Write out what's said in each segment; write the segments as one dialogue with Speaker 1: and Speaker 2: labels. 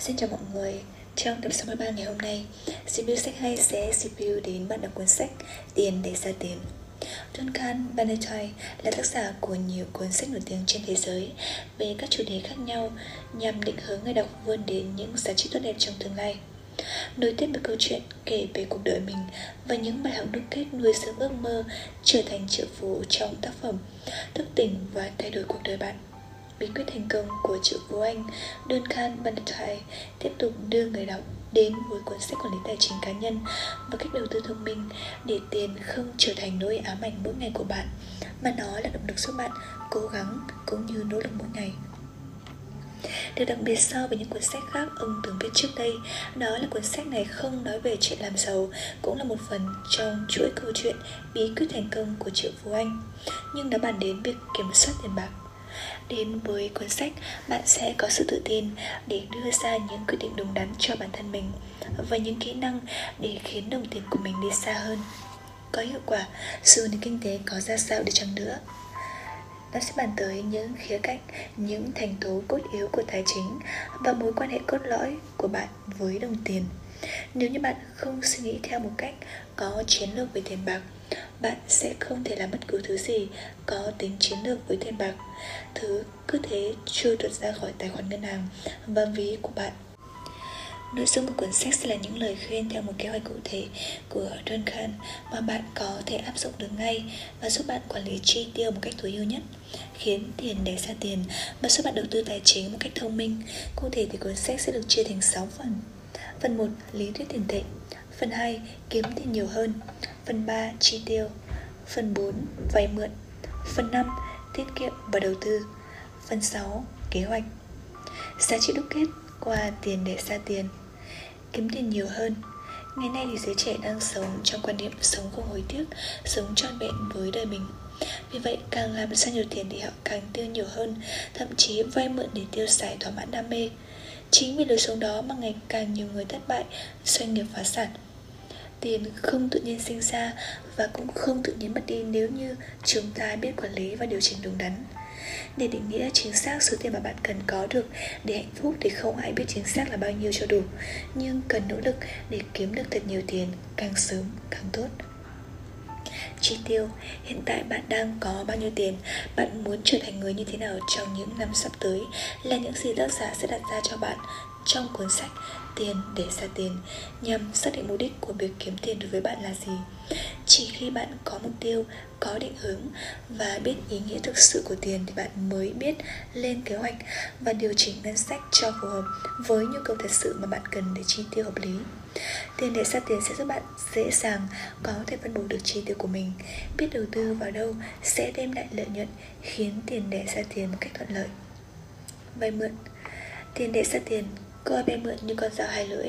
Speaker 1: Xin chào mọi người. Trong tập 63 ngày hôm nay review sách hay sẽ review đến bạn đọc cuốn sách Tiền để ra tiền. Duncan Bannatyne là tác giả của nhiều cuốn sách nổi tiếng trên thế giới về các chủ đề khác nhau nhằm định hướng người đọc vươn đến những giá trị tốt đẹp trong tương lai. Nối tiếp một câu chuyện kể về cuộc đời mình và những bài học đúc kết nuôi dưỡng ước mơ trở thành triệu phú trong tác phẩm thức tỉnh và thay đổi cuộc đời bạn bí quyết thành công của triệu phú Anh, đơn khan bandatai tiếp tục đưa người đọc đến với cuốn sách quản lý tài chính cá nhân và cách đầu tư thông minh để tiền không trở thành nỗi ám ảnh mỗi ngày của bạn mà nó là động lực giúp bạn cố gắng cũng như nỗ lực mỗi ngày. Điều đặc biệt so với những cuốn sách khác ông từng viết trước đây Đó là cuốn sách này không nói về chuyện làm giàu Cũng là một phần trong chuỗi câu chuyện bí quyết thành công của Triệu Phú Anh Nhưng nó bàn đến việc kiểm soát tiền bạc. Đến với cuốn sách, bạn sẽ có sự tự tin để đưa ra những quyết định đúng đắn cho bản thân mình và những kỹ năng để khiến đồng tiền của mình đi xa hơn. Có hiệu quả dù nền kinh tế có ra sao đi chăng nữa. Nó sẽ bàn tới những khía cạnh, những thành tố cốt yếu của tài chính và mối quan hệ cốt lõi của bạn với đồng tiền. Nếu như bạn không suy nghĩ theo một cách có chiến lược về tiền bạc bạn sẽ không thể làm bất cứ thứ gì có tính chiến lược với tiền bạc thứ cứ thế trôi tuột ra khỏi tài khoản ngân hàng và ví của bạn Nội dung của cuốn sách sẽ là những lời khuyên theo một kế hoạch cụ thể của Duncan mà bạn có thể áp dụng được ngay và giúp bạn quản lý chi tiêu một cách tối ưu nhất, khiến tiền để ra tiền và giúp bạn đầu tư tài chính một cách thông minh. Cụ thể thì cuốn sách sẽ được chia thành 6 phần. Phần 1. Lý thuyết tiền tệ Phần 2. Kiếm tiền nhiều hơn Phần 3. Chi tiêu Phần 4. Vay mượn Phần 5. Tiết kiệm và đầu tư Phần 6. Kế hoạch Giá trị đúc kết qua tiền để ra tiền. Kiếm tiền nhiều hơn. Ngày nay thì giới trẻ đang sống trong quan niệm sống không hối tiếc Sống trọn vẹn với đời mình. Vì vậy càng làm ra nhiều tiền thì họ càng tiêu nhiều hơn Thậm chí vay mượn để tiêu xài thỏa mãn đam mê. Chính vì lối sống đó mà ngày càng nhiều người thất bại, doanh nghiệp phá sản. Tiền không tự nhiên sinh ra và cũng không tự nhiên mất đi nếu như chúng ta biết quản lý và điều chỉnh đúng đắn. Để định nghĩa chính xác số tiền mà bạn cần có được để hạnh phúc thì không ai biết chính xác là bao nhiêu cho đủ, nhưng cần nỗ lực để kiếm được thật nhiều tiền càng sớm càng tốt. Chi tiêu, hiện tại bạn đang có bao nhiêu tiền, bạn muốn trở thành người như thế nào trong những năm sắp tới? Là những gì tác giả sẽ đặt ra cho bạn trong cuốn sách tiền để ra tiền nhằm xác định mục đích của việc kiếm tiền đối với bạn là gì? Chỉ khi bạn có mục tiêu, có định hướng và biết ý nghĩa thực sự của tiền thì bạn mới biết lên kế hoạch và điều chỉnh ngân sách cho phù hợp với nhu cầu thật sự mà bạn cần để chi tiêu hợp lý. Tiền để ra tiền sẽ giúp bạn dễ dàng có thể phân bổ được chi tiêu của mình, biết đầu tư vào đâu sẽ đem lại lợi nhuận, khiến tiền để ra tiền một cách thuận lợi. Vay mượn. Tiền để ra tiền cơ vay mượn như con dao hai lưỡi.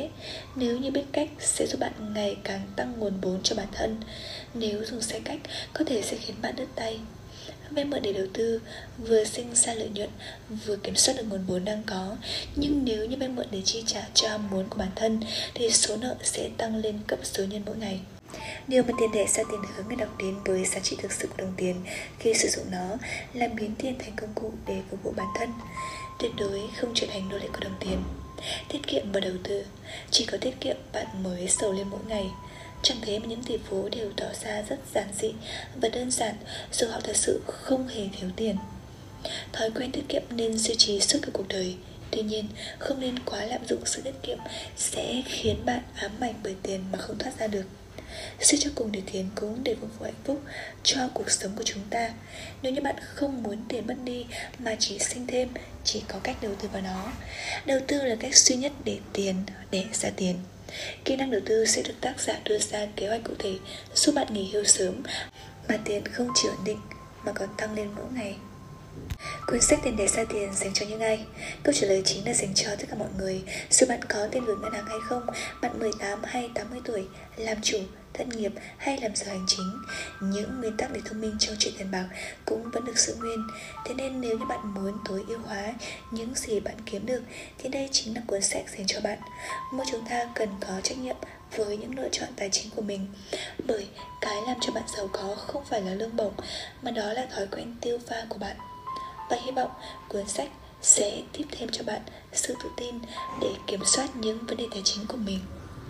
Speaker 1: Nếu như biết cách, sẽ giúp bạn ngày càng tăng nguồn vốn cho bản thân. Nếu dùng sai cách, có thể sẽ khiến bạn đứt tay. Vay mượn để đầu tư, vừa sinh ra lợi nhuận, vừa kiểm soát được nguồn vốn đang có. Nhưng nếu như vay mượn để chi trả cho ham muốn của bản thân, thì số nợ sẽ tăng lên cấp số nhân mỗi ngày. Điều mà tiền tệ ra tiền hướng người đọc đến với giá trị thực sự của đồng tiền khi sử dụng nó là biến tiền thành công cụ để phục vụ bản thân, Tuyệt đối không trở thành nô lệ của đồng tiền. Tiết kiệm và đầu tư. Chỉ có tiết kiệm bạn mới sầu lên mỗi ngày. Chẳng thế mà những tỷ phú đều tỏ ra rất giản dị và đơn giản Dù họ thật sự không hề thiếu tiền. Thói quen tiết kiệm nên duy trì suốt cả cuộc đời. Tuy nhiên, không nên quá lạm dụng sự tiết kiệm sẽ khiến bạn ám ảnh bởi tiền mà không thoát ra được. Suy cho cùng để thiền cũng để phục vụ hạnh phúc cho cuộc sống của chúng ta Nếu như bạn không muốn tiền mất đi mà chỉ sinh thêm Chỉ có cách đầu tư vào nó Đầu tư là cách duy nhất để tiền để ra tiền Kỹ năng đầu tư sẽ được tác giả đưa ra kế hoạch cụ thể giúp bạn nghỉ hưu sớm mà tiền không chỉ ổn định mà còn tăng lên mỗi ngày. Cuốn sách tiền để ra tiền dành cho những ai? Câu trả lời chính là dành cho tất cả mọi người Dù bạn có tiền gửi ngân hàng hay không Bạn 18 hay 80 tuổi Làm chủ, thất nghiệp hay làm giờ hành chính. Những nguyên tắc để thông minh trong chuyện tiền bạc Cũng vẫn được giữ nguyên. Thế nên nếu như bạn muốn tối ưu hóa Những gì bạn kiếm được, Thì đây chính là cuốn sách dành cho bạn. Mỗi chúng ta cần có trách nhiệm với những lựa chọn tài chính của mình, bởi cái làm cho bạn giàu có không phải là lương bổng, mà đó là thói quen tiêu pha của bạn. Và hy vọng cuốn sách sẽ tiếp thêm cho bạn sự tự tin để kiểm soát những vấn đề tài chính của mình.